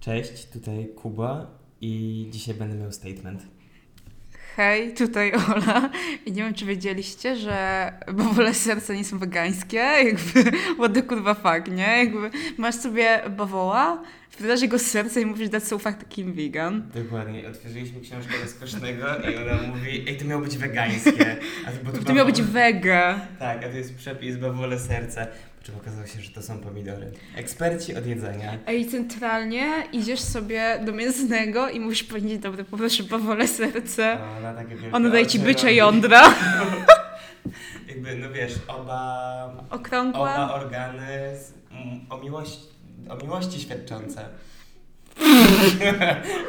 Cześć, tutaj Kuba i dzisiaj będę miał statement. Hej, tutaj Ola. I nie wiem, czy wiedzieliście, że bawole serca nie są wegańskie. Jakby, what the kurwa fuck, nie? Jakby masz sobie bawoła, wpadasz jego serce i mówisz, that's so fucking vegan. Dokładnie, otworzyliśmy książkę rozkosznego i ona mówi, ej, to miało być wegańskie. A to, bo To miał być wege. Tak, a to jest przepis bawole serca. Po czym okazało się, że to są pomidory. Eksperci od jedzenia. Ej, centralnie idziesz sobie do mięsnego i mówisz, dzień dobry, poproszę bawole serce. Ona takie wielkie Ono daje ci oczy bycze robi. jądra. Jakby, no wiesz, oba, oba organy z, m, o, miłości, o miłości świadczące.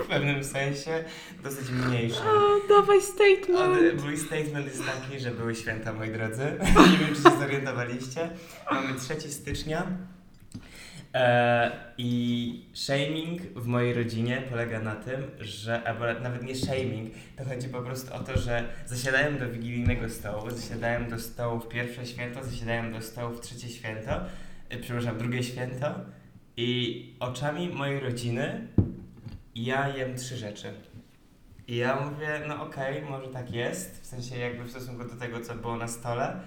W pewnym sensie dosyć mniejsze. O, dawaj statement. Ale mój statement jest taki, że były święta, moi drodzy. Nie wiem, czy się zorientowaliście. Mamy 3 stycznia. E, I shaming w mojej rodzinie polega na tym, że, albo nawet nie shaming, to chodzi po prostu o to, że zasiadają do wigilijnego stołu, zasiadają do stołu w pierwsze święto, zasiadają do stołu w trzecie święto, e, przepraszam, drugie święto i oczami mojej rodziny ja jem trzy rzeczy. I ja mówię, no okej, może tak jest, w sensie jakby w stosunku do tego, co było na stole,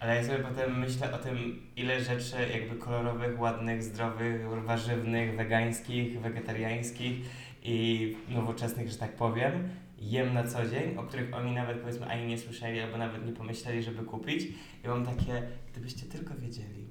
ale ja sobie potem myślę o tym, ile rzeczy jakby kolorowych, ładnych, zdrowych, warzywnych, wegańskich, wegetariańskich i nowoczesnych, że tak powiem, jem na co dzień, o których oni nawet powiedzmy ani nie słyszeli, albo nawet nie pomyśleli, żeby kupić. I mam takie, gdybyście tylko wiedzieli.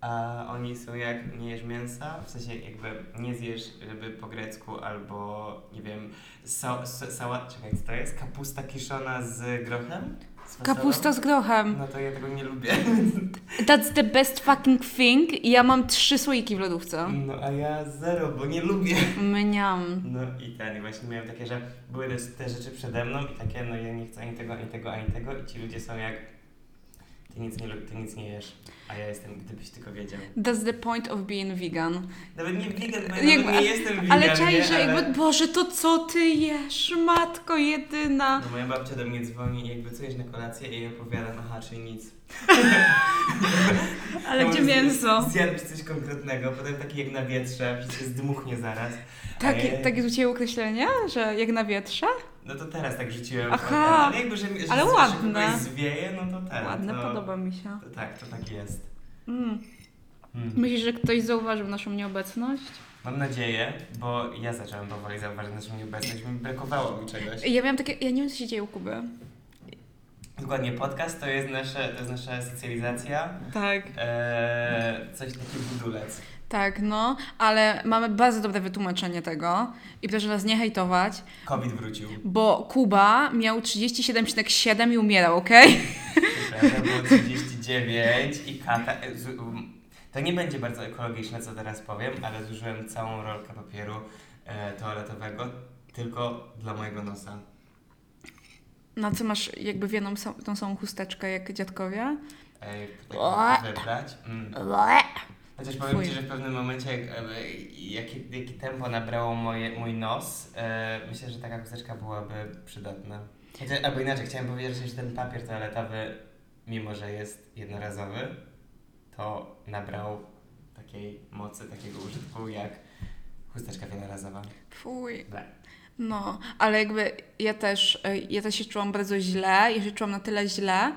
A oni są jak nie jesz mięsa, w sensie jakby nie zjesz ryby po grecku albo nie wiem, sa, sa, sałat, czekaj, co to jest? Kapusta kiszona z grochem? Z? Kapusta z grochem. No to ja tego nie lubię. That's the best fucking thing. Ja mam trzy słoiki w lodówce. No a ja zero, bo nie lubię. Mniam. No i ten, właśnie miałem takie, że były te rzeczy przede mną i takie, no ja nie chcę ani tego, ani tego, ani tego i ci ludzie są jak ty nic nie, ty nic nie jesz, a ja jestem, gdybyś tylko wiedział. That's the point of being vegan. Nawet nie vegan, bo ja Jakby- nie jestem vegan, Ale czaj, że Ale- jakby, Boże, to co ty jesz, matko jedyna. No moja babcia do mnie dzwoni i jakby co jesz na kolację i ja opowiadam, aha, czyli nic. Ale No, gdzie mięso? Zjadłbyś coś konkretnego, potem taki jak na wietrze, przecież zdmuchnie zaraz. Takie, Ej. takie rzuciło określenie, że jak na wietrze? No to teraz tak rzuciłem. Aha. Ale jakby, że, że, Ale ładne. zwieje, no to tak. Ładne, to, podoba mi się. To tak, to tak jest. Mm. Hmm. Myślisz, że ktoś zauważył naszą nieobecność? Mam nadzieję, bo ja zacząłem powoli zauważyć naszą nieobecność, mi brakowało mi czegoś. Ja miałam takie, ja nie wiem co się dzieje u Kuby. Dokładnie, podcast to jest, nasze, to jest nasza socjalizacja, Tak. eee, coś taki budulec. Tak, no, ale mamy bardzo dobre wytłumaczenie tego i proszę nas nie hejtować, COVID wrócił. bo Kuba miał 37,7 i umierał, okej? Prawda, było 39 i kata... e, um, To nie będzie bardzo ekologiczne, co teraz powiem, ale zużyłem całą rolkę papieru e, toaletowego tylko dla mojego nosa. Na co masz jakby w jedną sam, tą samą chusteczkę jak dziadkowie? Ej, tak wybrać. Mm. Chociaż powiem Fuj. Ci, że w pewnym momencie, jak, jakie, jakie tempo nabrało moje, mój nos, e, myślę, że taka chusteczka byłaby przydatna. Chociaż, albo inaczej, chciałem powiedzieć, że ten papier toaletowy, mimo że jest jednorazowy, to nabrał takiej mocy, takiego użytku jak chusteczka jednorazowa. Fuj. No, ale jakby ja też, y, ja też się czułam bardzo źle. Ja się czułam na tyle źle,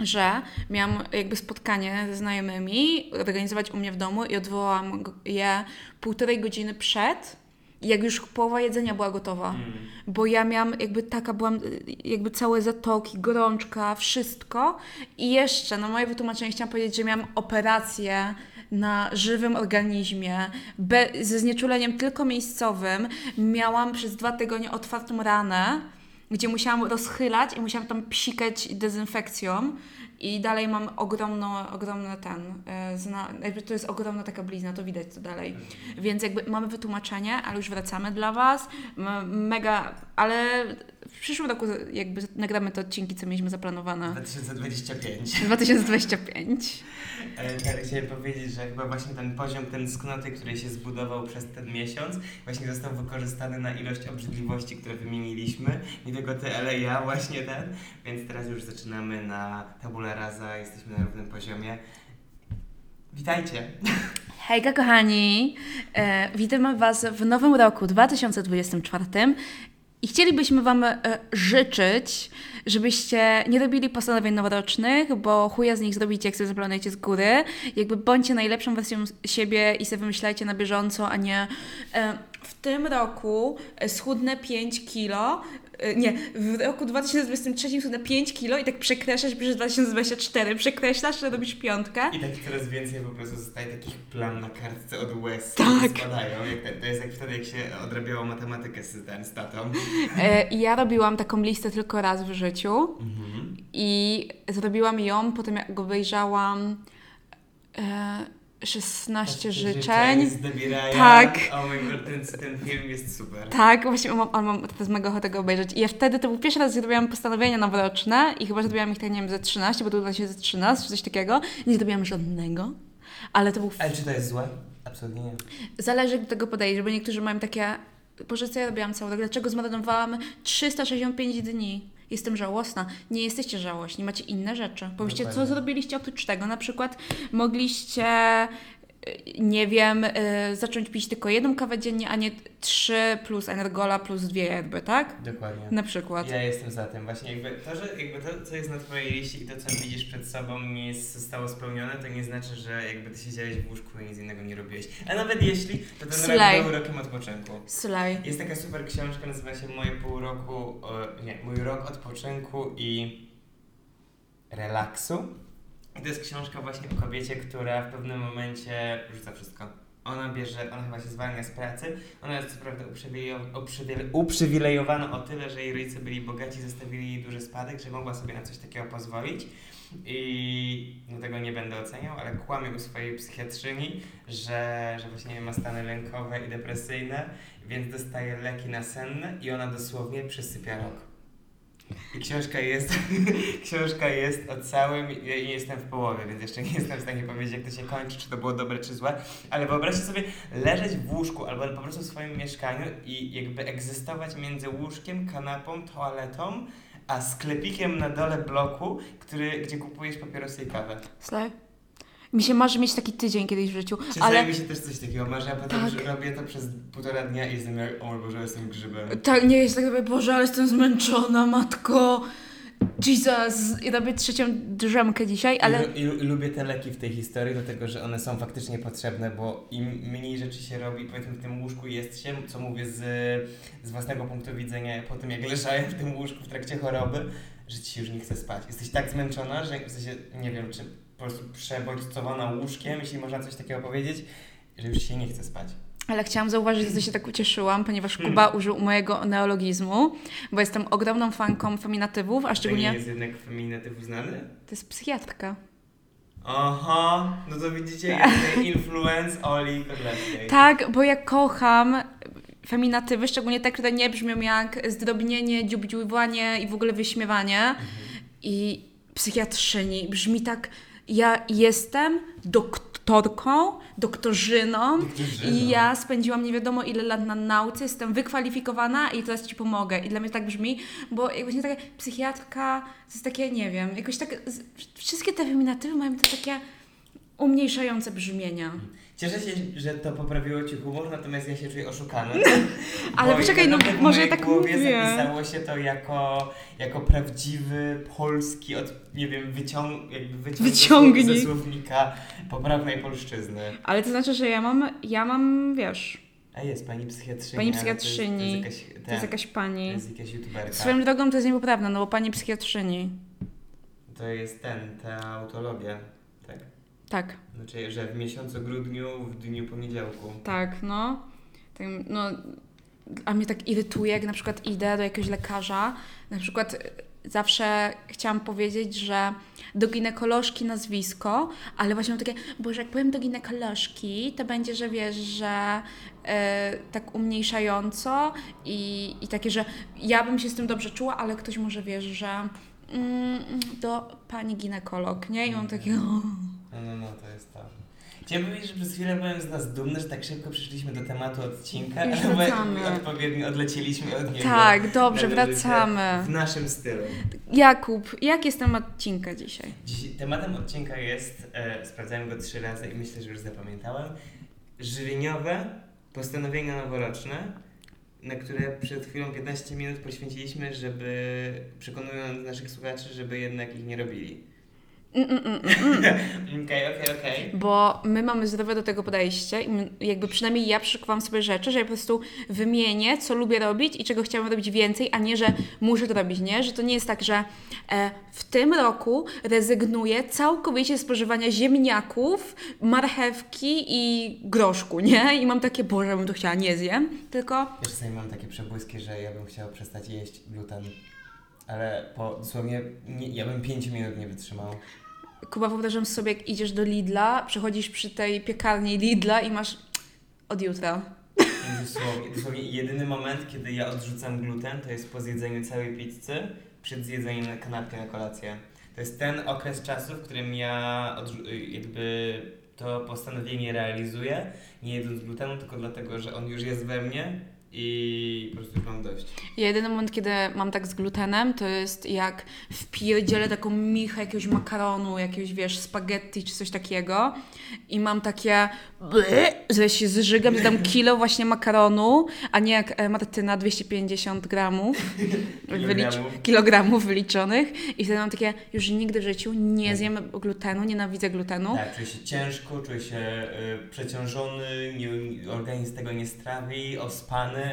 że miałam jakby spotkanie ze znajomymi, organizować u mnie w domu i odwołałam je półtorej godziny przed, jak już połowa jedzenia była gotowa. Mm. Bo ja miałam jakby taka, byłam y, jakby całe zatoki, gorączka, wszystko. I jeszcze, na moje wytłumaczenie chciałam powiedzieć, że miałam operację na żywym organizmie, be, ze znieczuleniem tylko miejscowym. Miałam przez dwa tygodnie otwartą ranę, gdzie musiałam rozchylać i musiałam tam psikać dezynfekcją. I dalej mam ogromną, ogromny ten, zna, jakby to jest ogromna taka blizna, to widać co dalej. Więc jakby mamy wytłumaczenie, ale już wracamy dla Was. Mega, ale w przyszłym roku jakby nagramy te odcinki, co mieliśmy zaplanowane. 2025. 2025. E, Tak, chciałem powiedzieć, że chyba właśnie ten poziom tęsknoty, który się zbudował przez ten miesiąc, właśnie został wykorzystany na ilość obrzydliwości, które wymieniliśmy. Nie tylko ty, ale ja właśnie ten. Więc teraz już zaczynamy na tabula rasa, jesteśmy na równym poziomie. Witajcie! Hejka kochani, e, witamy Was w nowym roku 2024 i chcielibyśmy Wam e, życzyć, żebyście nie robili postanowień noworocznych, bo chuja z nich zrobicie, jak sobie zaplanujecie z góry. Jakby bądźcie najlepszą wersją siebie i sobie wymyślajcie na bieżąco, a nie e, w tym roku e, schudnę 5 kilo, e, nie, w roku 2023 schudnę 5 kilo i tak przekreślasz, bierzesz 2024, przekreślasz, robisz piątkę. I tak coraz więcej po prostu zostaje takich plam na kartce od łez, Tak. spadają. Jak to jest jak wtedy, jak się odrabiało matematykę z, ten, z tatą. E, ja robiłam taką listę tylko raz w życiu Mhm. i zrobiłam ją po tym, jak obejrzałam e, 16 życzeń. z. Tak. Oh my god, ten, ten film jest super. Tak, właśnie mam, mam, teraz mega ochotę go obejrzeć. I ja wtedy, to był pierwszy raz, gdzie zrobiłam postanowienia noworoczne i chyba zrobiłam ich tak, nie wiem, ze 13, bo to było się ze 13 czy coś takiego. Nie zrobiłam żadnego, ale to był... Ale czy to jest złe? Absolutnie nie. Zależy, jak do tego podejść, bo niektórzy mają takie... Boże, co ja robiłam cały rok? Dlaczego zmarnowałam 365 dni? Jestem żałosna. Nie jesteście żałośni, macie inne rzeczy. Powiedzcie, co zrobiliście oprócz tego? Na przykład mogliście, nie wiem, y, zacząć pić tylko jedną kawę dziennie, a nie trzy plus energola plus dwie yerby, tak? Dokładnie. Na przykład. Ja jestem za tym. Właśnie jakby to, że jakby to, co jest na Twojej liście i to, co widzisz przed sobą nie zostało spełnione, to nie znaczy, że jakby Ty siedziałeś w łóżku i nic innego nie robiłeś. A nawet jeśli, to ten Slay. rok był rokiem odpoczynku. Slay. Jest taka super książka, nazywa się Moje pół roku, nie, Mój rok odpoczynku i relaksu. I to jest książka właśnie o kobiecie, która w pewnym momencie rzuca wszystko. Ona bierze, ona chyba się zwalnia z pracy. Ona jest co prawda uprzywilejo- uprzywile- uprzywilejowana o tyle, że jej rodzice byli bogaci, zostawili jej duży spadek, że mogła sobie na coś takiego pozwolić. I no tego nie będę oceniał, ale kłamie u swojej psychiatrzyni, że, że właśnie ma stany lękowe i depresyjne, więc dostaje leki nasenne i ona dosłownie przesypia rok. I książka jest, książka jest o całym, nie jestem w połowie, więc jeszcze nie jestem w stanie powiedzieć, jak to się kończy, czy to było dobre, czy złe, ale wyobraźcie sobie leżeć w łóżku albo po prostu w swoim mieszkaniu i jakby egzystować między łóżkiem, kanapą, toaletą, a sklepikiem na dole bloku, który, gdzie kupujesz papierosy i kawę. Slay. Mi się marzy mieć taki tydzień kiedyś w życiu, Czasami ale mi się też coś takiego marzy, a potem Tak. że robię to przez półtora dnia i jestem jak, o mój Boże, jestem grzybem. tak nie jest tak, mówię, Boże, ale jestem zmęczona, matko. Jesus. I robię trzecią drzemkę dzisiaj, ale... I, lu- i, lubię te leki w tej historii, dlatego że one są faktycznie potrzebne, bo im mniej rzeczy się robi, powiedzmy w tym łóżku jest się, co mówię z, z własnego punktu widzenia, po tym jak leżałem w tym łóżku w trakcie choroby, że ci się już nie chce spać. Jesteś tak zmęczona, że w sensie, nie wiem, czy po prostu przebodźcowana łóżkiem, jeśli można coś takiego powiedzieć, że już się nie chce spać. Ale chciałam zauważyć, że się tak ucieszyłam, ponieważ Kuba użył mojego neologizmu, bo jestem ogromną fanką feminatywów, a To nie szczególnie jest jednak feminatyw uznany? to jest psychiatrka. Aha, no to widzicie, tutaj influence Oli Kodlewskiej. Tak, bo ja kocham feminatywy, szczególnie te, które nie brzmią jak zdrobnienie, dziubdziuwanie i w ogóle wyśmiewanie. I psychiatrzyni brzmi tak, ja jestem doktorką, doktorzyną Doktorzyną. i ja spędziłam nie wiadomo ile lat na nauce, jestem wykwalifikowana i teraz Ci pomogę. I dla mnie tak brzmi, bo jak właśnie taka psychiatrka, to jest takie, nie wiem, jakoś tak, wszystkie te feminatywy mają te takie umniejszające brzmienia. Cieszę się, że to poprawiło Ci humor, natomiast ja się czuję oszukany. Ale Bo poczekaj, no w może mojej ja tak głowie mówię. zapisało się to jako, jako prawdziwy polski, od, nie wiem, wyciąg, jakby wyciąg Wyciągnik. ze słownika poprawnej polszczyzny. Ale to znaczy, że ja mam, ja mam, wiesz, A jest pani psychiatrzyni. Pani ale to jest- psychiatrzyni. To jest jakaś, to jest jakaś to pani. jest jakaś youtuberka. Swoją drogą to jest niepoprawne, no bo pani psychiatrzyni. To jest ten, ta autologia. Tak. Znaczy, że w miesiącu grudniu, w dniu poniedziałku. tak, no. Tak, no. A mnie tak irytuje, jak na przykład idę do jakiegoś lekarza, na przykład y, zawsze chciałam powiedzieć, że do ginekolożki nazwisko, ale właśnie mam takie, boże, jak powiem do ginekolożki, to będzie, że wiesz, że e, tak umniejszająco i, i takie, że ja bym się z tym dobrze czuła, ale ktoś może wiesz, że mm, do pani ginekolog, nie? I mam takie, o. No, no, no, to jest to. Chciałem powiedzieć, że przez chwilę byłem z nas dumny, że tak szybko przeszliśmy do tematu odcinka, Już ale wracamy. odpowiednio odlecieliśmy od niego. Tak, dobrze, wracamy. W naszym stylu. Jakub, jaki jest temat odcinka dzisiaj? Dziś, tematem odcinka jest, e, sprawdzałem go trzy razy i myślę, że już zapamiętałem, żywieniowe postanowienia noworoczne, na które przed chwilą 15 minut poświęciliśmy, żeby przekonując naszych słuchaczy, żeby jednak ich nie robili. Okej, okej, okej. Bo my mamy zdrowe do tego podejście i my- jakby przynajmniej ja przykłam sobie rzeczy, że ja po prostu wymienię, co lubię robić i czego chciałam robić więcej, a nie, że muszę to robić, nie? Że to nie jest tak, że e, w tym roku rezygnuję całkowicie z spożywania ziemniaków, marchewki i groszku, nie? I mam takie, Boże, bym to chciała, nie zjem, tylko Ja czasami mam takie przebłyski, że ja bym chciał przestać jeść gluten. Ale po dosłownie, nie, ja bym 5 minut nie wytrzymał. Kuba, wyobrażam sobie, jak idziesz do Lidla, przechodzisz przy tej piekarni Lidla i masz od jutra. Dosłownie, dosłownie jedyny moment, kiedy ja odrzucam gluten, to jest po zjedzeniu całej pizzy, przed zjedzeniem kanapki na kolację. To jest ten okres czasu, w którym ja odrzu- jakby to postanowienie realizuję, nie jedząc glutenu, tylko dlatego, że on już jest we mnie i po prostu mam dość. Ja jedyny moment, kiedy mam tak z glutenem, to jest jak wpierdzielę taką michę jakiegoś makaronu, jakiegoś, wiesz, spaghetti czy coś takiego i mam takie że się zżygam, że dam kilo właśnie makaronu, a nie jak e, Martyna 250 gramów, wylicz, Kilogramów. kilogramów wyliczonych i wtedy mam takie, już nigdy w życiu nie zjem glutenu, nienawidzę glutenu. Tak, czuję się ciężko, czuję się y, przeciążony, nie, organizm tego nie strawi, ospany.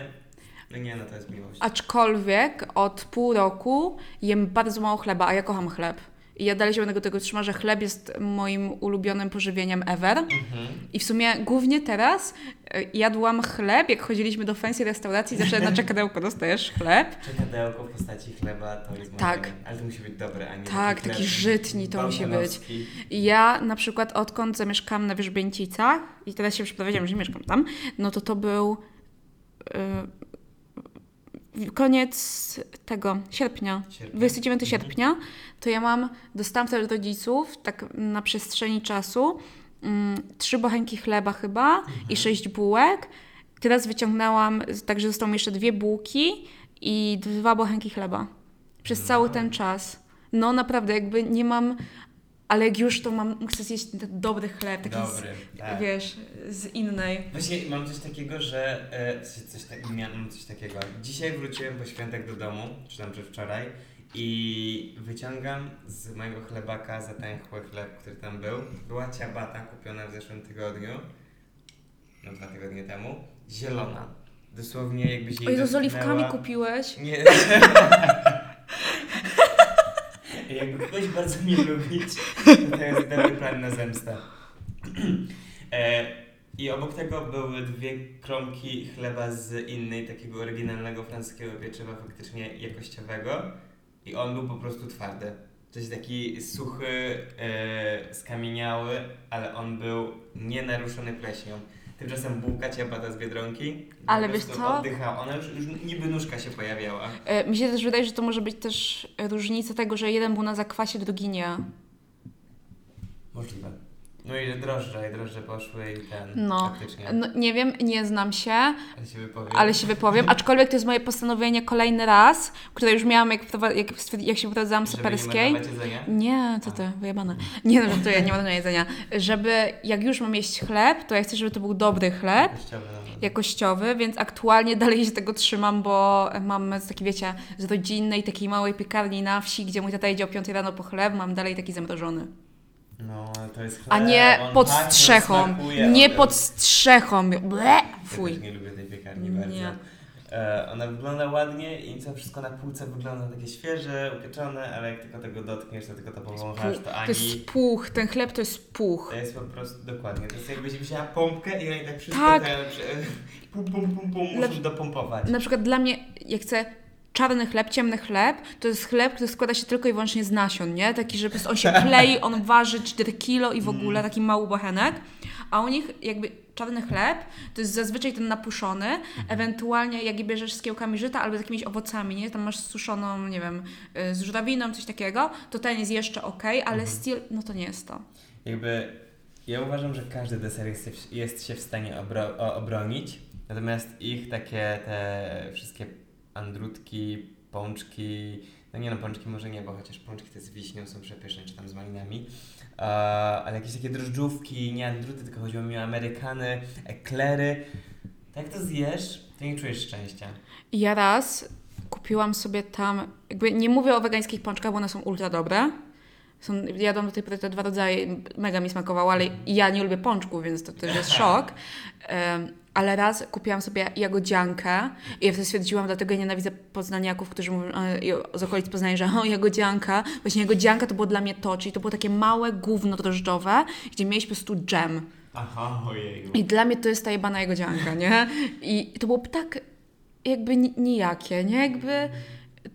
No nie, no to jest miłość. Aczkolwiek od pół roku jem bardzo mało chleba, a ja kocham chleb. I ja dalej się będę do tego trzymać, że chleb jest moim ulubionym pożywieniem ever. Mhm. I w sumie głównie teraz e, jadłam chleb, jak chodziliśmy do fancy restauracji, zawsze na czekadełko dostajesz chleb. Czekadełko w postaci chleba to jest moje Tak. marzenie. Ale to musi być dobre, a nie Tak, taki taki żytni to musi być. I ja na przykład odkąd zamieszkam na Wierzbięcicach i teraz się przeprowadziłam, że mieszkam tam, no to to był y, koniec tego sierpnia. Sierpnia. 29 Mhm. sierpnia, to ja mam, dostałam od rodziców, tak na przestrzeni czasu, mm, trzy bochenki chleba chyba Mhm. i sześć bułek. Teraz wyciągnęłam, także zostały mi jeszcze dwie bułki i dwa bochenki chleba. Przez No. cały ten czas. No naprawdę, jakby nie mam, ale jak już to mam, chcę zjeść ten dobry chleb, taki Dobry, z, tak. wiesz, z innej. Właśnie mam coś takiego, że e, coś, tak, miałem coś takiego. Dzisiaj wróciłem po świętach do domu, czy tam wczoraj i wyciągam z mojego chlebaka zatęchły chleb, który tam był. Była ciabata kupiona w zeszłym tygodniu, no dwa tygodnie temu, zielona. Dosłownie jakbyś jej O Jezu, z oliwkami kupiłeś? Nie. Jakby ktoś bardzo mnie lubić, to to jest dobry plan na zemstę. E, I obok tego były dwie kromki chleba z innej, takiego oryginalnego francuskiego pieczywa, faktycznie jakościowego. I on był po prostu twardy. Jest taki suchy, e, skamieniały, ale on był nienaruszony pleśnią. Tymczasem bułka ciabata z Biedronki Ale wiesz co? Oddychała. Ona już, już niby nóżka się pojawiała. E, Mi się też wydaje, że to może być też różnica tego, że jeden był na zakwasie, drugi nie. Możliwe. No i że drożdże, i drożdże poszły i ten, No. faktycznie. No, nie wiem, nie znam się, Ale się wypowiem. ale się wypowiem. Aczkolwiek to jest moje postanowienie kolejny raz, które już miałam, jak, jak, jak się wyprowadzałam z nie Saperskiej. jedzenia? Nie, to ty, wyjebane. Nie no, żartuję, nie ma jedzenia. Żeby jak już mam jeść chleb, to ja chcę, żeby to był dobry chleb, Jakościowe, no. jakościowy, więc aktualnie dalej się tego trzymam, bo mam z takiej, wiecie, z rodzinnej, takiej małej piekarni na wsi, gdzie mój tata idzie o 5 rano po chleb, mam dalej taki zamrożony. No, to jest chleb, A nie on pod pachnie, strzechą. smakuje, Nie on- pod strzechą. Ble, Ja fuj. nie lubię tej piekarni Nie. bardzo. E, ona wygląda ładnie i co wszystko na półce wygląda takie świeże, upieczone, ale jak tylko tego dotkniesz, to tylko to powąchasz, to To ani... jest puch, ten chleb to jest puch. To jest po prostu, dokładnie, to jest jakbyś wzięła pompkę i oni tak wszystko Tak. pum, pum, pum, pum, muszą Lecz- dopompować. Na przykład dla mnie, jak chcę czarny chleb, ciemny chleb, to jest chleb, który składa się tylko i wyłącznie z nasion, nie? Taki, że on się klei, on waży 4 kilo i w ogóle taki mały bochenek. A u nich jakby czarny chleb to jest zazwyczaj ten napuszony, ewentualnie jak je bierzesz z kiełkami żyta albo z jakimiś owocami, nie? Tam masz suszoną, nie wiem, y, z żurawiną, coś takiego, to ten jest jeszcze ok, ale still, no to nie jest to. Jakby ja uważam, że każdy deser jest, się- jest się w stanie obro- obronić, natomiast ich takie te wszystkie andrutki, pączki, No nie no, pączki może nie, bo chociaż pączki te z wiśnią są przepyszne, czy tam z malinami. Ale jakieś takie drożdżówki, nie andruty, tylko chodziło mi o amerykany, eklery. Tak to zjesz, to nie czujesz szczęścia. Ja raz kupiłam sobie tam, jakby nie mówię o wegańskich pączkach, bo one są ultra dobre. Są, jadłam do tej pory te dwa rodzaje, mega mi smakowało, ale ja nie lubię pączków, więc to też jest szok. Ale raz kupiłam sobie jagodziankę i ja wtedy stwierdziłam, dlatego ja nienawidzę poznaniaków, którzy mówią e, z okolic Poznania, że o, jagodzianka. Właśnie jagodzianka to było dla mnie to, czyli to było takie małe gówno drożdżowe, gdzie mieliśmy po prostu dżem. Aha, ojej. I dla mnie to jest ta jebana jagodzianka, nie? I to było tak jakby ni- nijakie, nie? Jakby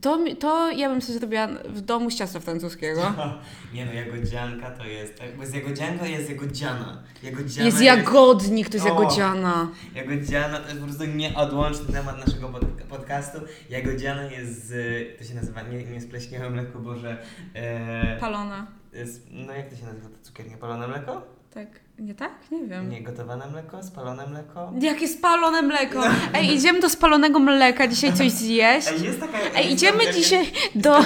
to, to ja bym sobie zrobiła w domu z ciasta francuskiego. Nie no, jagodzianka to jest, tak, bo z jagodzianka jest jagodziana. Jagodziana Jest jagodnik, to jest O. jagodziana. Jagodziana to jest po prostu nieodłączny temat naszego pod, podcastu. Jagodziana jest z, to się nazywa, nie, nie spleśniałe mleko, boże, e, Palona. jest, no jak to się nazywa, to cukiernie palone mleko? Tak, nie tak? Nie wiem. Nie, gotowane mleko, spalone mleko? Jakie spalone mleko? Ej, idziemy do spalonego mleka dzisiaj coś zjeść. Ej, jest taka... Ej, jest idziemy konkretnie- dzisiaj jest do...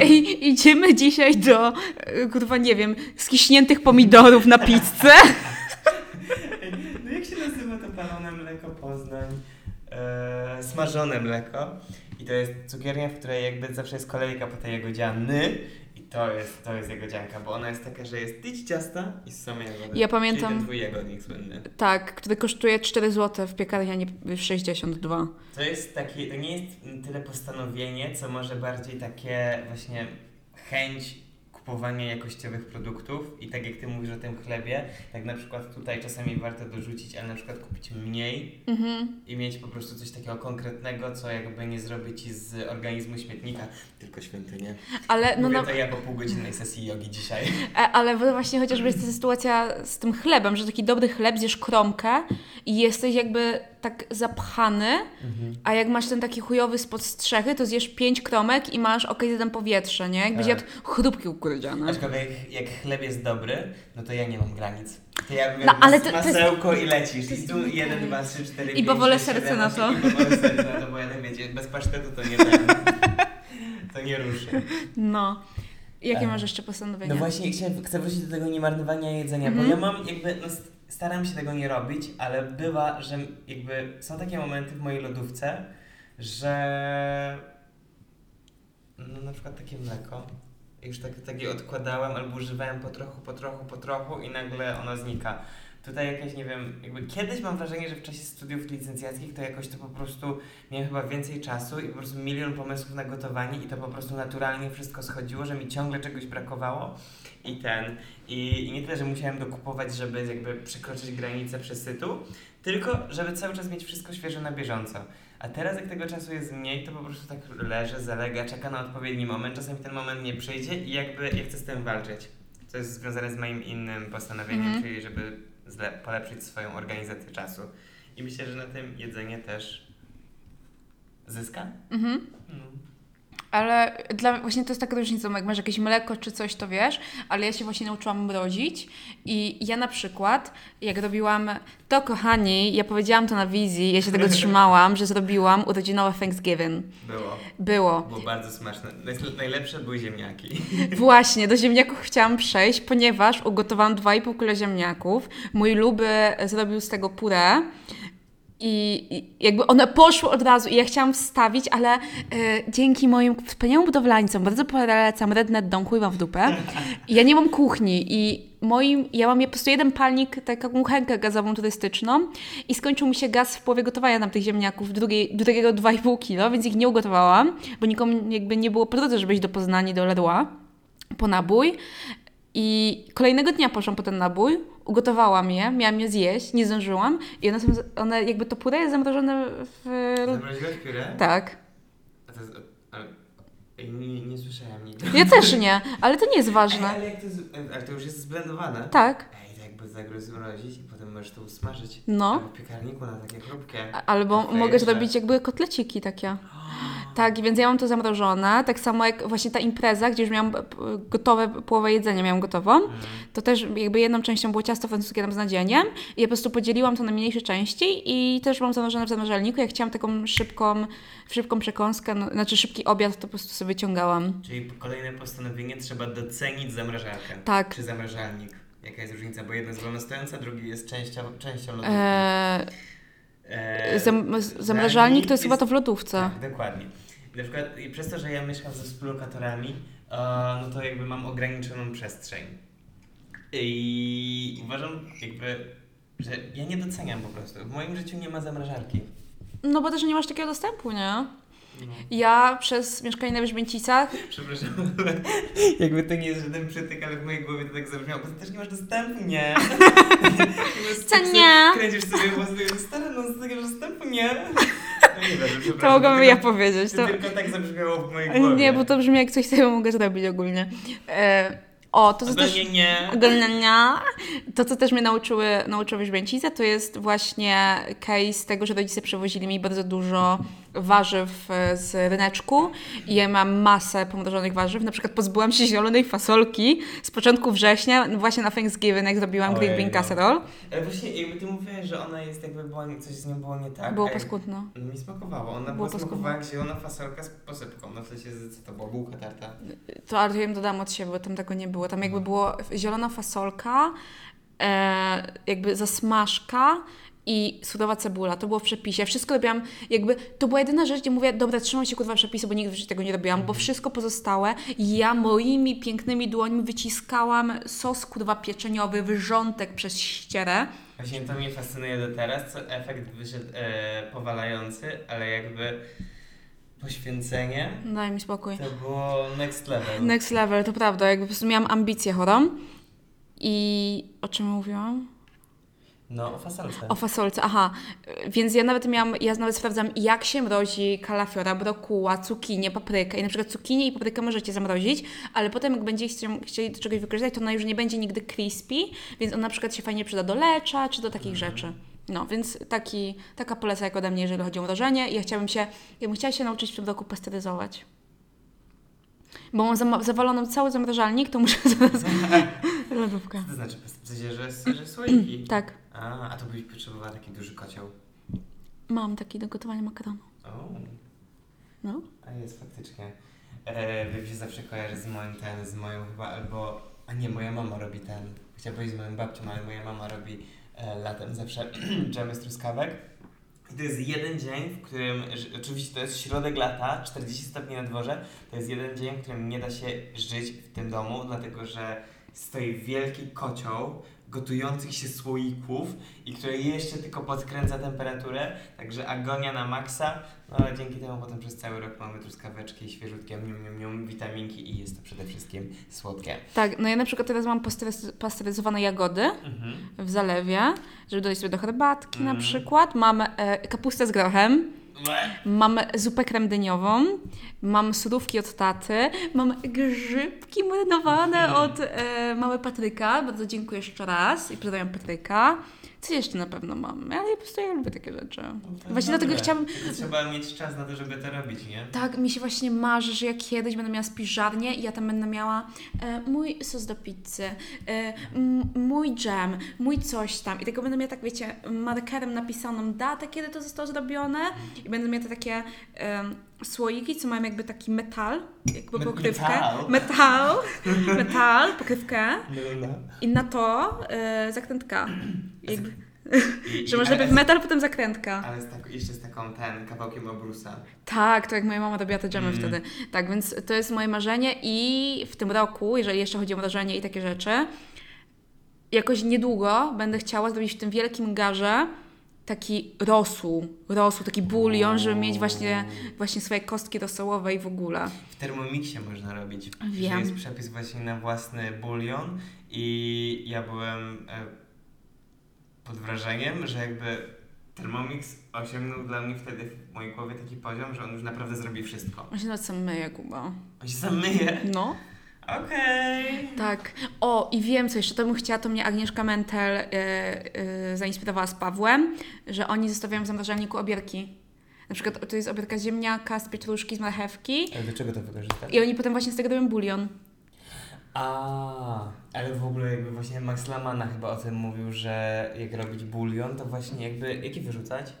Ej, idziemy dzisiaj do, e, kurwa, nie wiem, skiśniętych pomidorów na pizzę. Ej, No jak się nazywa to palone mleko Poznań? E, smażone mleko. I to jest cukiernia, w której jakby zawsze jest kolejka po tej jagodziany. To jest, to jest jagodzianka, bo ona jest taka, że jest tyć ciasta i same jagody. Ja pamiętam- Czyli ten twój jagodnik słynny. Tak, który kosztuje 4 zł w piekarni, a nie 62. To jest takie, to nie jest tyle postanowienie, co może bardziej takie właśnie chęć kupowania jakościowych produktów i tak jak ty mówisz o tym chlebie, tak na przykład tutaj czasami warto dorzucić, ale na przykład kupić mniej Mhm. i mieć po prostu coś takiego konkretnego, co jakby nie zrobi ci z organizmu śmietnika, tylko świątynię. Ale no Mówię na, to ja po półgodzinnej sesji jogi dzisiaj. E, Ale właśnie chociażby jest ta sytuacja z tym chlebem, że taki dobry chleb zjesz kromkę i jesteś jakby tak zapchany, a jak masz ten taki chujowy spod strzechy, to zjesz pięć kromek i masz okej okay, powietrze, nie? Jakbyś Tak. jadł chrupki ukurydziane. Aczkolwiek jak chleb jest dobry, no to ja nie mam granic. To ja No, no, ale to- to jest- masełko i lecisz. I tu. 1, 2, 3, 4, I 5, bawole 6, serce 7, na 8, to. I bawole serce na to, bo ja tak wiecie, bez pasztetu to nie ten, To nie ruszy. No. Jakie E, masz jeszcze postanowienia? No właśnie chcę wrócić do tego niemarnowania jedzenia, Mhm. bo ja mam jakby, no staram się tego nie robić, ale bywa, że jakby są takie momenty w mojej lodówce, że no na przykład takie mleko, już tak, takie odkładałem albo używałem po trochu, po trochu, po trochu i nagle ono znika. Tutaj jakaś, nie wiem, jakby kiedyś mam wrażenie, że w czasie studiów licencjackich to jakoś to po prostu miałem chyba więcej czasu i po prostu milion pomysłów na gotowanie i to po prostu naturalnie wszystko schodziło, że mi ciągle czegoś brakowało i ten. I, i nie tyle, że musiałem dokupować, żeby jakby przekroczyć granicę przesytu, tylko żeby cały czas mieć wszystko świeże na bieżąco. A teraz jak tego czasu jest mniej, to po prostu tak leży, zalega, czeka na odpowiedni moment, czasami ten moment nie przyjdzie i jakby ja chcę z tym walczyć. To jest związane z moim innym postanowieniem, Mhm. czyli żeby polepszyć swoją organizację czasu. I myślę, że na tym jedzenie też zyska. Mhm. No. Ale dla, właśnie to jest taka różnica, jak masz jakieś mleko czy coś, to wiesz, ale ja się właśnie nauczyłam mrozić i ja na przykład, jak robiłam, to kochani, ja powiedziałam to na wizji, ja się tego trzymałam, że zrobiłam urodzinowe Thanksgiving. Było. Było. Było bardzo smaczne. Najlepsze były ziemniaki. Właśnie, do ziemniaków chciałam przejść, ponieważ ugotowałam 2,5 kg ziemniaków. Mój luby zrobił z tego purę. I, I jakby one poszły od razu i ja chciałam wstawić, ale e, dzięki moim wspaniałym budowlańcom, bardzo polecam Rednet Dom, chuj w dupę, ja nie mam kuchni i moim, ja mam po prostu jeden palnik, taką kuchenkę gazową turystyczną i skończył mi się gaz w połowie gotowania tam tych ziemniaków, drugiej, drugiego 2,5 kilo, więc ich nie ugotowałam, bo nikomu jakby nie było po drodze, żeby iść do Poznania, do Leroy po nabój. I kolejnego dnia poszłam po ten nabój, ugotowałam je, miałam je zjeść, nie zdążyłam i one, są, one jakby to purę jest zamrożone w... Zamroziłeś piórę? Tak. A to jest, ej, nie, nie słyszałem nigdy. Ja też nie, ale to nie jest Ej, ważne. ale jak to jest, ale to już jest zblendowane? Tak, Zmrozić i potem możesz to usmażyć. No. W piekarniku na takie chrupkie. albo mogę zrobić jakby kotleciki takie. Tak, więc ja mam to zamrożone. Tak samo jak właśnie ta impreza, gdzie już miałam p- gotowe, połowę jedzenia miałam gotową. Mhm. To też jakby jedną częścią było ciasto francuskie tam z nadziejaniem i ja po prostu podzieliłam to na mniejsze części i też mam zamrożone w zamrażalniku. Jak chciałam taką szybką, szybką przekąskę, no, znaczy szybki obiad, to po prostu sobie ciągałam. Czyli kolejne postanowienie, trzeba docenić zamrażarkę. Tak. Czy zamrażalnik. Jaka jest różnica? Bo jeden jest wolnostojący, a drugi jest częścią, częścią lodówki. Eee, Eee, zam, zamrażalnik to jest chyba to w lodówce. Tak, dokładnie. I na przykład i przez to, że ja mieszkam ze współlokatorami, e, no to jakby mam ograniczoną przestrzeń. I uważam jakby, że ja nie doceniam po prostu. W moim życiu nie ma zamrażarki. No bo też nie masz takiego dostępu, nie? No. Ja przez mieszkanie na Wyżbęcicach Przepraszam, ale jakby to nie jest żaden przytyk, ale w mojej głowie to tak zabrzmiało, bo ty też nie masz dostępu, nie? Co nie? Kręcisz sobie własnego stary, no z tego dostępu, nie? No nie wiem, To przepraszam. mogłabym ja powiedzieć. To To... tylko tak zabrzmiało w mojej głowie. Nie, bo to brzmi jak coś, co ja mogę zrobić ogólnie. E, o, to co też... Ogólnie nie. Ogólnie To, co też mnie nauczyły, nauczyły Żbęcice, to jest właśnie case tego, że rodzice przewozili mi bardzo dużo warzyw e, z ryneczku i ja mam masę pomrożonych warzyw. Na przykład pozbyłam się zielonej fasolki z początku września, właśnie na Thanksgiving, jak zrobiłam green bean no. casserole. Ale właśnie jakby ty mówiłeś, że ona jest jakby była, coś z nią było nie tak. Było a jak- paskudno. No mi smakowało. Ona Było była smakowała jak zielona fasolka z posypką. No w sensie, z- co to było? Bułka tarta. To ale to ja im dodam od siebie, bo tam tego nie było. Tam jakby było zielona fasolka, e, jakby zasmażka i surowa cebula. To było w przepisie. Wszystko robiłam, jakby, to była jedyna rzecz, gdzie mówię, dobra, trzymam się kurwa przepisu, bo nigdy w życiu tego nie robiłam, bo wszystko pozostałe ja moimi pięknymi dłońmi wyciskałam sos kurwa pieczeniowy, wrzątek przez ścierę. Właśnie to mnie fascynuje do teraz, co efekt wyszedł e, powalający, ale jakby poświęcenie Daj mi spokój. to było next level. Next level, to prawda, jakby po prostu miałam ambicję chorą. I o czym mówiłam? No, o fasolce. O fasolce, aha. Więc ja nawet miałam, ja nawet sprawdzam, jak się mrozi kalafiora, brokuła, cukinię, paprykę. I na przykład cukinię i paprykę możecie zamrozić, ale potem jak będziecie chcieli- chcieli do czegoś wykorzystać, to ona już nie będzie nigdy crispy, więc ona na przykład się fajnie przyda do lecza, czy do takich rzeczy. No, więc taki, taka poleca jak ode mnie, jeżeli chodzi o mrożenie. I ja chciałabym się, ja bym chciała się nauczyć w tym roku pasteryzować. Bo mam zama- zawaloną cały zamrażalnik, to muszę zaraz... Lodówka. Co to znaczy? W sensie, że, że słoiki? Tak, A, a to byś potrzebowała taki duży kocioł. mam taki do gotowania makaronu. O, No. a jest faktycznie. E, się zawsze kojarzy z moim ten, z moją chyba albo... A nie, moja mama robi ten. Chciałam powiedzieć z moją babcią, ale moja mama robi e, latem zawsze dżemy z truskawek. I to jest jeden dzień, w którym, oczywiście to jest środek lata, 40 stopni na dworze, to jest jeden dzień, w którym nie da się żyć w tym domu, dlatego że stoi wielki kocioł gotujących się słoików i który jeszcze tylko podkręca temperaturę, także agonia na maksa, no ale dzięki temu potem przez cały rok mamy truskaweczki świeżutkie, mium, mium, mium, witaminki i jest to przede wszystkim słodkie. Tak, no ja na przykład teraz mam pasteryz- pasteryzowane jagody Mhm. w zalewie, żeby dodać sobie do herbatki na Mhm. przykład. Mam e, kapustę z grochem, mam zupę kremdyniową, mam surówki od taty, mam grzybki marynowane od e, małe Patryka. Bardzo dziękuję jeszcze raz i pozdrawiam Patryka. Co jeszcze na pewno mam? Ale ja po prostu ja lubię takie rzeczy. Właśnie dlatego chciałabym... Trzeba mieć czas na to, żeby to robić, nie? Tak, mi się właśnie marzy, że ja kiedyś będę miała spiżarnię i ja tam będę miała e, mój sos do pizzy, e, mój dżem, mój coś tam. I tego będę miała tak, wiecie, markerem napisaną datę, kiedy to zostało zrobione i będę miała te takie em, słoiki, co mają jakby taki metal, jakby Me- pokrywkę. metal? Metal, metal, pokrywkę No, no. i na to e, zakrętka. Jakby, I, że i- masz ale- najpierw metal, potem zakrętka. Ale z tak, jeszcze z taką ten kawałkiem obrusa. Tak, to jak moja mama robiła te dżemy Mm. wtedy. Tak, więc to jest moje marzenie i w tym roku, jeżeli jeszcze chodzi o mrożenie i takie rzeczy, jakoś niedługo będę chciała zrobić w tym wielkim garze taki rosół, rosół, taki bulion, żeby mieć właśnie, właśnie swoje kostki rosołowe i w ogóle. W Thermomixie można robić. Wiem. Jest przepis właśnie na własny bulion i ja byłem e, pod wrażeniem, że jakby Thermomix osiągnął dla mnie wtedy w mojej głowie taki poziom, że on już naprawdę zrobi wszystko. On się nawet sam myje, Kuba. On się sam myje. No. Okej. Tak. O, i wiem co jeszcze, to bym chciała, to mnie Agnieszka Mentel y, y, zainspirowała z Pawłem, że oni zostawiają w zamrażalniku obierki. Na przykład to jest obiadka ziemniaka z pietruszki, z marchewki Ale do czego to wykorzystasz? i oni potem właśnie z tego robią bulion. A, ale w ogóle jakby właśnie Max Lamana chyba o tym mówił, że jak robić bulion, to właśnie jakby, jaki wyrzucać?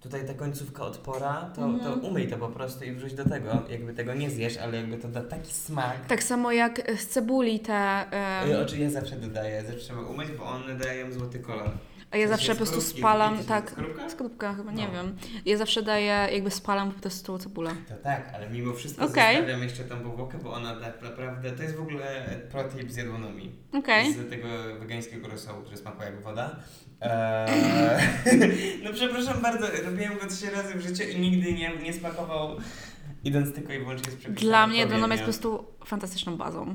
Tutaj ta końcówka odpora, to, to Mhm. umyj to po prostu i wrzuć do tego. Jakby tego nie zjesz, ale jakby to da taki smak. Tak samo jak z cebuli te... Em, Oczy ja zawsze dodaję, zawsze trzeba umyć, bo one dają złoty kolor. A ja zawsze po prostu spalam, tak, skorupka? skorupka chyba, nie No. wiem. Ja zawsze daję, jakby spalam po prostu cebulę. To tak, ale mimo wszystko Okej. zostawiam jeszcze tą powłokę, bo ona tak naprawdę, to jest w ogóle protip z jadłonomii. Okej. Z tego wegańskiego rosołu, który smakuje jak woda. Eee, no przepraszam bardzo, robiłem go trzy razy w życiu i nigdy nie, nie smakował, idąc tylko i wyłącznie z przepisami. Dla mnie jadłonoma jest po prostu fantastyczną bazą.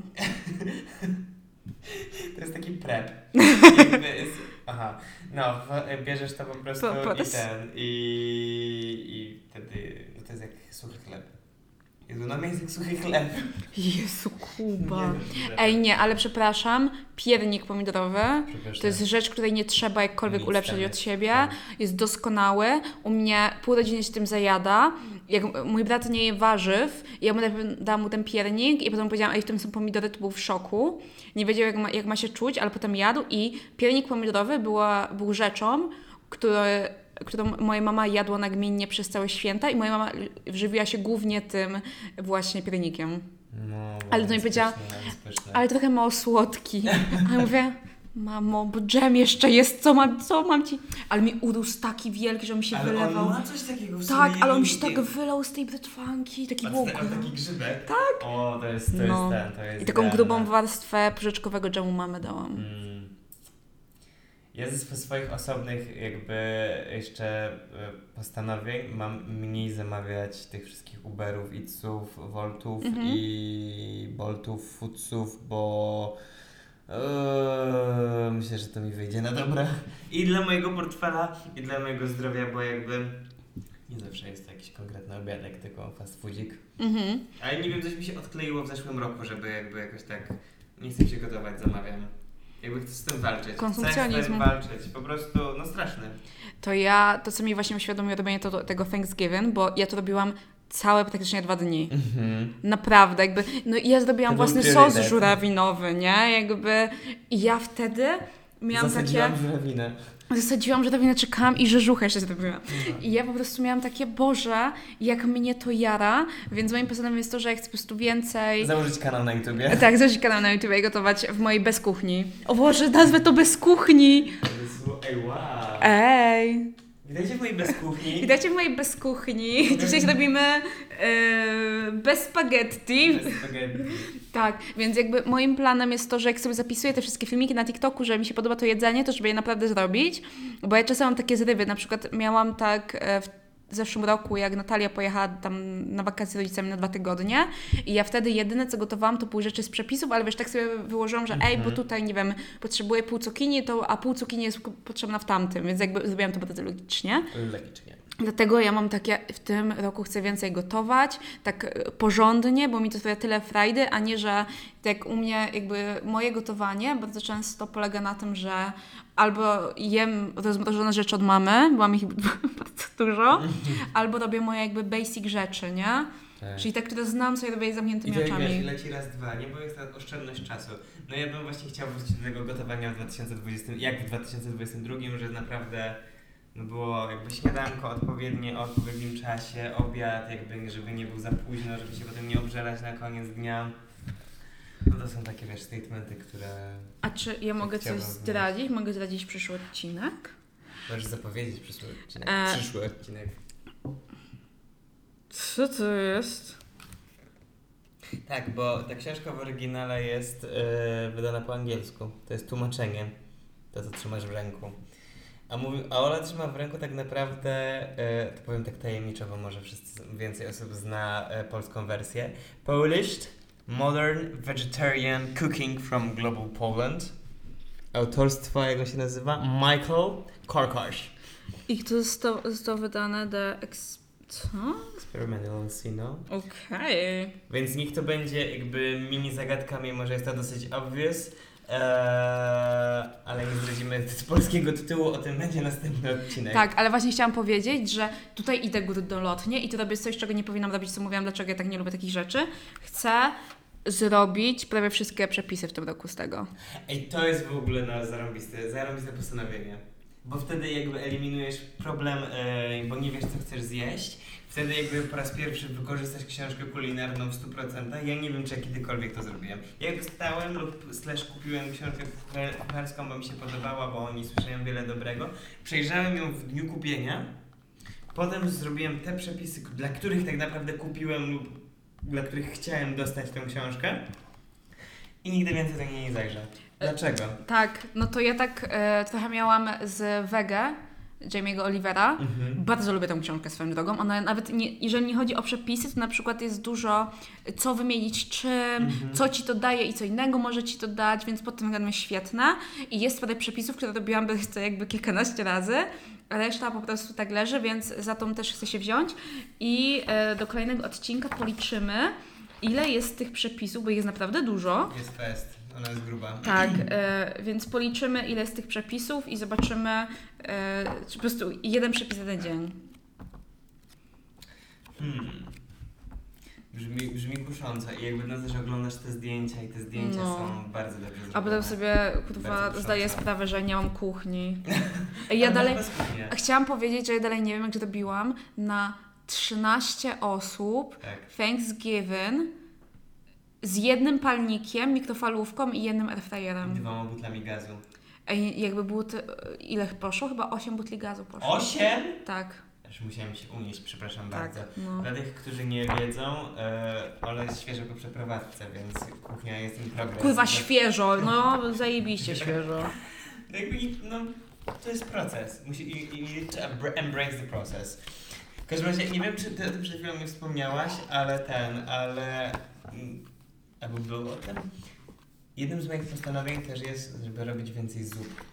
To jest taki prep. Jakby jest, aha, no, bierzesz to po prostu Po- po- i ten, i, i wtedy, no to jest jak suchy chleb. Jadłonoma jest jak suchy chleb. Jezu, Kuba. Nie. Ej, nie, ale przepraszam, piernik pomidorowy to jest rzecz, której nie trzeba jakkolwiek Nic ulepszać od siebie. tak. Jest doskonały. U mnie pół rodziny się tym zajada. Jak mój brat nie je warzyw, ja mu dałam mu ten piernik i potem powiedziałam, ej, w tym są pomidory, to był w szoku. Nie wiedział, jak ma, jak ma się czuć, ale potem jadł i piernik pomidorowy była, był rzeczą, którą moja mama jadła nagminnie przez całe święta i moja mama żywiła się głównie tym właśnie piernikiem. No, Ale to mi powiedziała. Ale trochę mało słodki. A ja mówię, mamo, bo dżem jeszcze jest, co mam, co mam ci? Ale mi urósł taki wielki, że mi się ale wylewał. on ma coś takiego w sobie. Tak, ale on mi się tak wylał z tej brytwanki, taki A a taki grzybek? Tak. O, to jest, to No. jest ten, to jest I taką grubą warstwę porzeczkowego dżemu mamy dałam. Mm. Ja ze sw- swoich osobnych jakby jeszcze e, postanowień mam mniej zamawiać tych wszystkich Uberów, Itsów, Voltów Mhm. i Boltów, Foodsów, bo e, myślę, że to mi wyjdzie na dobre. I dla mojego portfela, i dla mojego zdrowia, bo jakby nie zawsze jest to jakiś konkretny obiadek, tylko fast foodzik. Mhm. Ale nie wiem, coś mi się odkleiło w zeszłym roku, żeby jakby jakoś tak nie chcę się gotować, zamawiam. Jakby chcę z tym walczyć. Chcę z Konsumpcjonizm. tym walczyć. Po prostu, no straszny. To ja, to co mi właśnie uświadomiło robienie to, tego Thanksgiving, bo ja to robiłam całe praktycznie dwa dni. Mhm. Naprawdę, jakby, no i ja zrobiłam własny sos żurawinowy, nie? Jakby, i ja wtedy miałam takie... Zasadziłam żurawinę. Zasadziłam żurawinę, czekałam i rzeżuchę jeszcze zrobiłam. No. I ja po prostu miałam takie, Boże, jak mnie to jara, więc moim postanowieniem jest to, że ja chcę po prostu więcej... Założyć kanał na YouTubie. Tak, zacząć kanał na YouTube i gotować w mojej bez kuchni. O Boże, nazwę to bez kuchni! Ej, wow. Ej! Witajcie w mojej bez kuchni. Witajcie w mojej bez kuchni. Dzisiaj robimy e, bez spaghetti. Bez spaghetti. Tak, więc jakby moim planem jest to, że jak sobie zapisuję te wszystkie filmiki na TikToku, że mi się podoba to jedzenie, to żeby je naprawdę zrobić, bo ja czasem mam takie zrywy, na przykład miałam tak e, w zeszłym roku, jak Natalia pojechała tam na wakacje z rodzicami na dwa tygodnie i ja wtedy jedyne co gotowałam to pół rzeczy z przepisów, ale wiesz, tak sobie wyłożyłam, że ej, bo tutaj, nie wiem, potrzebuję pół cukinii, to, a pół cukinii jest potrzebna w tamtym, więc jakby zrobiłam to bardzo logicznie. Logicznie. Dlatego ja mam takie, w tym roku chcę więcej gotować, tak e, porządnie, bo mi to sprawia tyle frajdy, a nie, że tak u mnie jakby moje gotowanie bardzo często polega na tym, że albo jem rozmrożone rzeczy od mamy, bo mam ich bardzo dużo, albo robię moje jakby basic rzeczy, nie? Tak. Czyli te, które znam, sobie robię z I zamkniętymi to wiesz, oczami. leci raz, dwa, nie? Bo jest ta oszczędność czasu. No ja bym właśnie chciał wrócić do tego gotowania w 2020, jak w 2022, że naprawdę no było jakby śniadanko odpowiednie o odpowiednim czasie, obiad, jakby żeby nie był za późno, żeby się potem nie obżerać na koniec dnia. No to są takie wiesz, statementy, które A czy ja mogę coś zdradzić? Mogę zdradzić przyszły odcinek? możesz zapowiedzieć przyszły odcinek. E. Przyszły odcinek. Co to jest? Tak, bo ta książka w oryginale jest e, wydana po angielsku. To jest tłumaczenie. To, co trzymasz w ręku. A, mówi, a Ola trzyma w ręku tak naprawdę, e, to powiem tak tajemniczo, bo może wszyscy, więcej osób zna e, polską wersję. Polish Modern Vegetarian Cooking from Global Poland. Autorstwa, jak on się nazywa? Michael Korkosz. I to zostało, zostało wydane Ex... Co? Experimental Sino. Okej. Więc niech to będzie jakby mini zagadka, mimo że jest to dosyć obvious. Eee, ale nie zdradzimy z polskiego tytułu, o tym będzie następny odcinek. Tak, ale właśnie chciałam powiedzieć, że tutaj idę górnolotnie i to robię coś, czego nie powinnam robić, co mówiłam, dlaczego ja tak nie lubię takich rzeczy. Chcę zrobić prawie wszystkie przepisy w tym roku z tego. Ej, to jest w ogóle na zarąbiste, zarąbiste postanowienie. Bo wtedy jakby eliminujesz problem, e, bo nie wiesz co chcesz zjeść. Wtedy jakby po raz pierwszy wykorzystasz książkę kulinarną w 100%. Ja nie wiem, czy ja kiedykolwiek to zrobiłem. Ja dostałem lub slash kupiłem książkę kuchar- kucharską, bo mi się podobała, bo o niej słyszałem wiele dobrego. Przejrzałem ją w dniu kupienia. Potem zrobiłem te przepisy, dla których tak naprawdę kupiłem lub dla których chciałem dostać tę książkę. I nigdy więcej do niej nie zajrzę. Dlaczego? Tak, no to ja tak e, trochę miałam z Wege, Jamie'ego Olivera. Mhm. Bardzo lubię tę książkę swoją drogą. Ona nawet, nie, jeżeli nie chodzi o przepisy, to na przykład jest dużo, co wymienić czym, Mhm. co ci to daje i co innego może ci to dać, więc pod tym względem świetna. I jest parę przepisów, które robiłam to jakby kilkanaście razy, reszta po prostu tak leży, więc za tą też chcę się wziąć. I e, do kolejnego odcinka policzymy, ile jest tych przepisów, bo jest naprawdę dużo. Jest fest, ona jest gruba. Tak, e, więc policzymy ile jest tych przepisów i zobaczymy, e, czy po prostu jeden przepis na dzień. Hmm. Brzmi, brzmi kusząco i jakby no też oglądasz te zdjęcia i te zdjęcia No. są bardzo dobrze zrobione. A potem sobie kurwa Bardzo zdaję kuszące. sprawę, że nie mam kuchni. Ej, Ale Ja dalej. bez kuchni. A Chciałam powiedzieć, że ja dalej nie wiem, jak zrobiłam na 13 osób Tak. Thanksgiving z jednym palnikiem, mikrofalówką i jednym airfryerem. Dwoma butlami gazu. Ej, jakby było to, ile poszło? Chyba 8 butli gazu poszło. Osiem? Tak, Aż musiałem się unieść, przepraszam tak. bardzo. No. Dla tych, którzy nie wiedzą, e, Ola jest świeżo po przeprowadzce, więc kuchnia jest in progress. Kurwa, świeżo, no zajebiście świeżo. Jakby, no, to jest proces. Musi, i, i, trzeba br- embrace the process. W każdym razie, nie wiem, czy ty o tym przed chwilą nie wspomniałaś, ale ten, ale... mm, Albo było o tym? Jednym z moich postanowień też jest, żeby robić więcej zup.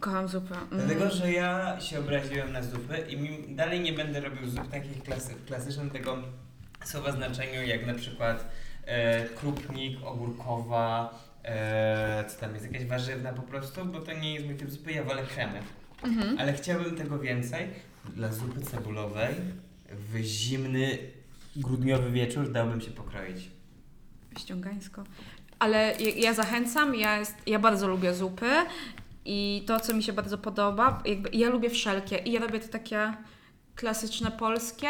Kocham zupę. Mm. Dlatego, że ja się obraziłem na zupy i mi, dalej nie będę robił zup takich klasy, klasycznym tego słowa znaczeniu, jak na przykład e, krupnik, ogórkowa, e, co tam jest, jakaś warzywna po prostu, bo to nie jest mój typ zupy, ja wolę kremy. Mhm. Ale chciałbym tego więcej dla zupy cebulowej w zimny, grudniowy wieczór dałbym się pokroić. Ściągańsko. Ale ja, zachęcam, ja, jest, ja bardzo lubię zupy i to, co mi się bardzo podoba, jakby ja lubię wszelkie i ja robię to takie klasyczne polskie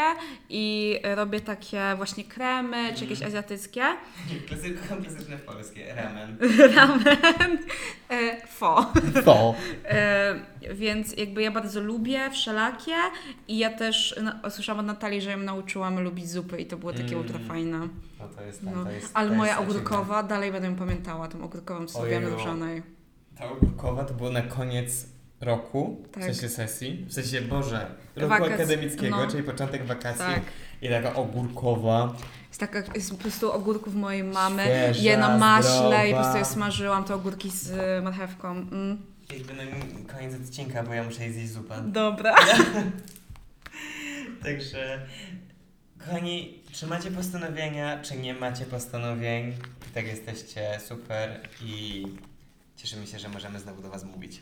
i robię takie właśnie kremy czy jakieś azjatyckie. Klasy, kocham klasyczne polskie, ramen. Ramen, e, fo. To. E, więc jakby ja bardzo lubię wszelakie i ja też na, słyszałam od Natalii, że ją nauczyłam lubić zupy i to było takie Mm. ultra fajne. No to jest, No. to jest Ale to moja jest ogórkowa, dalej będę ją pamiętała, tą ogórkową, co zrobiłam różanej. Ta ogórkowa to było na koniec roku, Tak. w sensie sesji, w sensie, Boże, roku Wakac- akademickiego, no. czyli początek wakacji Tak. i taka ogórkowa. Jest, taka, jest po prostu ogórków mojej mamy. Świeża, je na maśle zdrowa. i po prostu je smażyłam, te ogórki z y, marchewką. Mm. Jakby no koniec odcinka, bo ja muszę zjeść zupę. Dobra. Także, kochani, czy macie postanowienia, czy nie macie postanowień? I tak jesteście super i cieszymy się, że możemy znowu do Was mówić.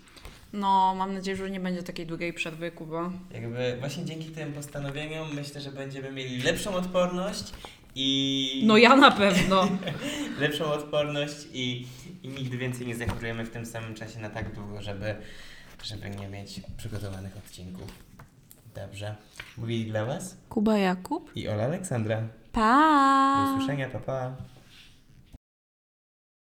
No, mam nadzieję, że nie będzie takiej długiej przerwy, Kuba. Jakby właśnie dzięki tym postanowieniom myślę, że będziemy mieli lepszą odporność i... No ja na pewno. lepszą odporność i, i nigdy więcej nie zachorujemy w tym samym czasie na tak długo, żeby, żeby nie mieć przygotowanych odcinków. Dobrze. Mówili dla Was Kuba Jakub. i Ola Aleksandra. Do Pa! usłyszenia, pa pa.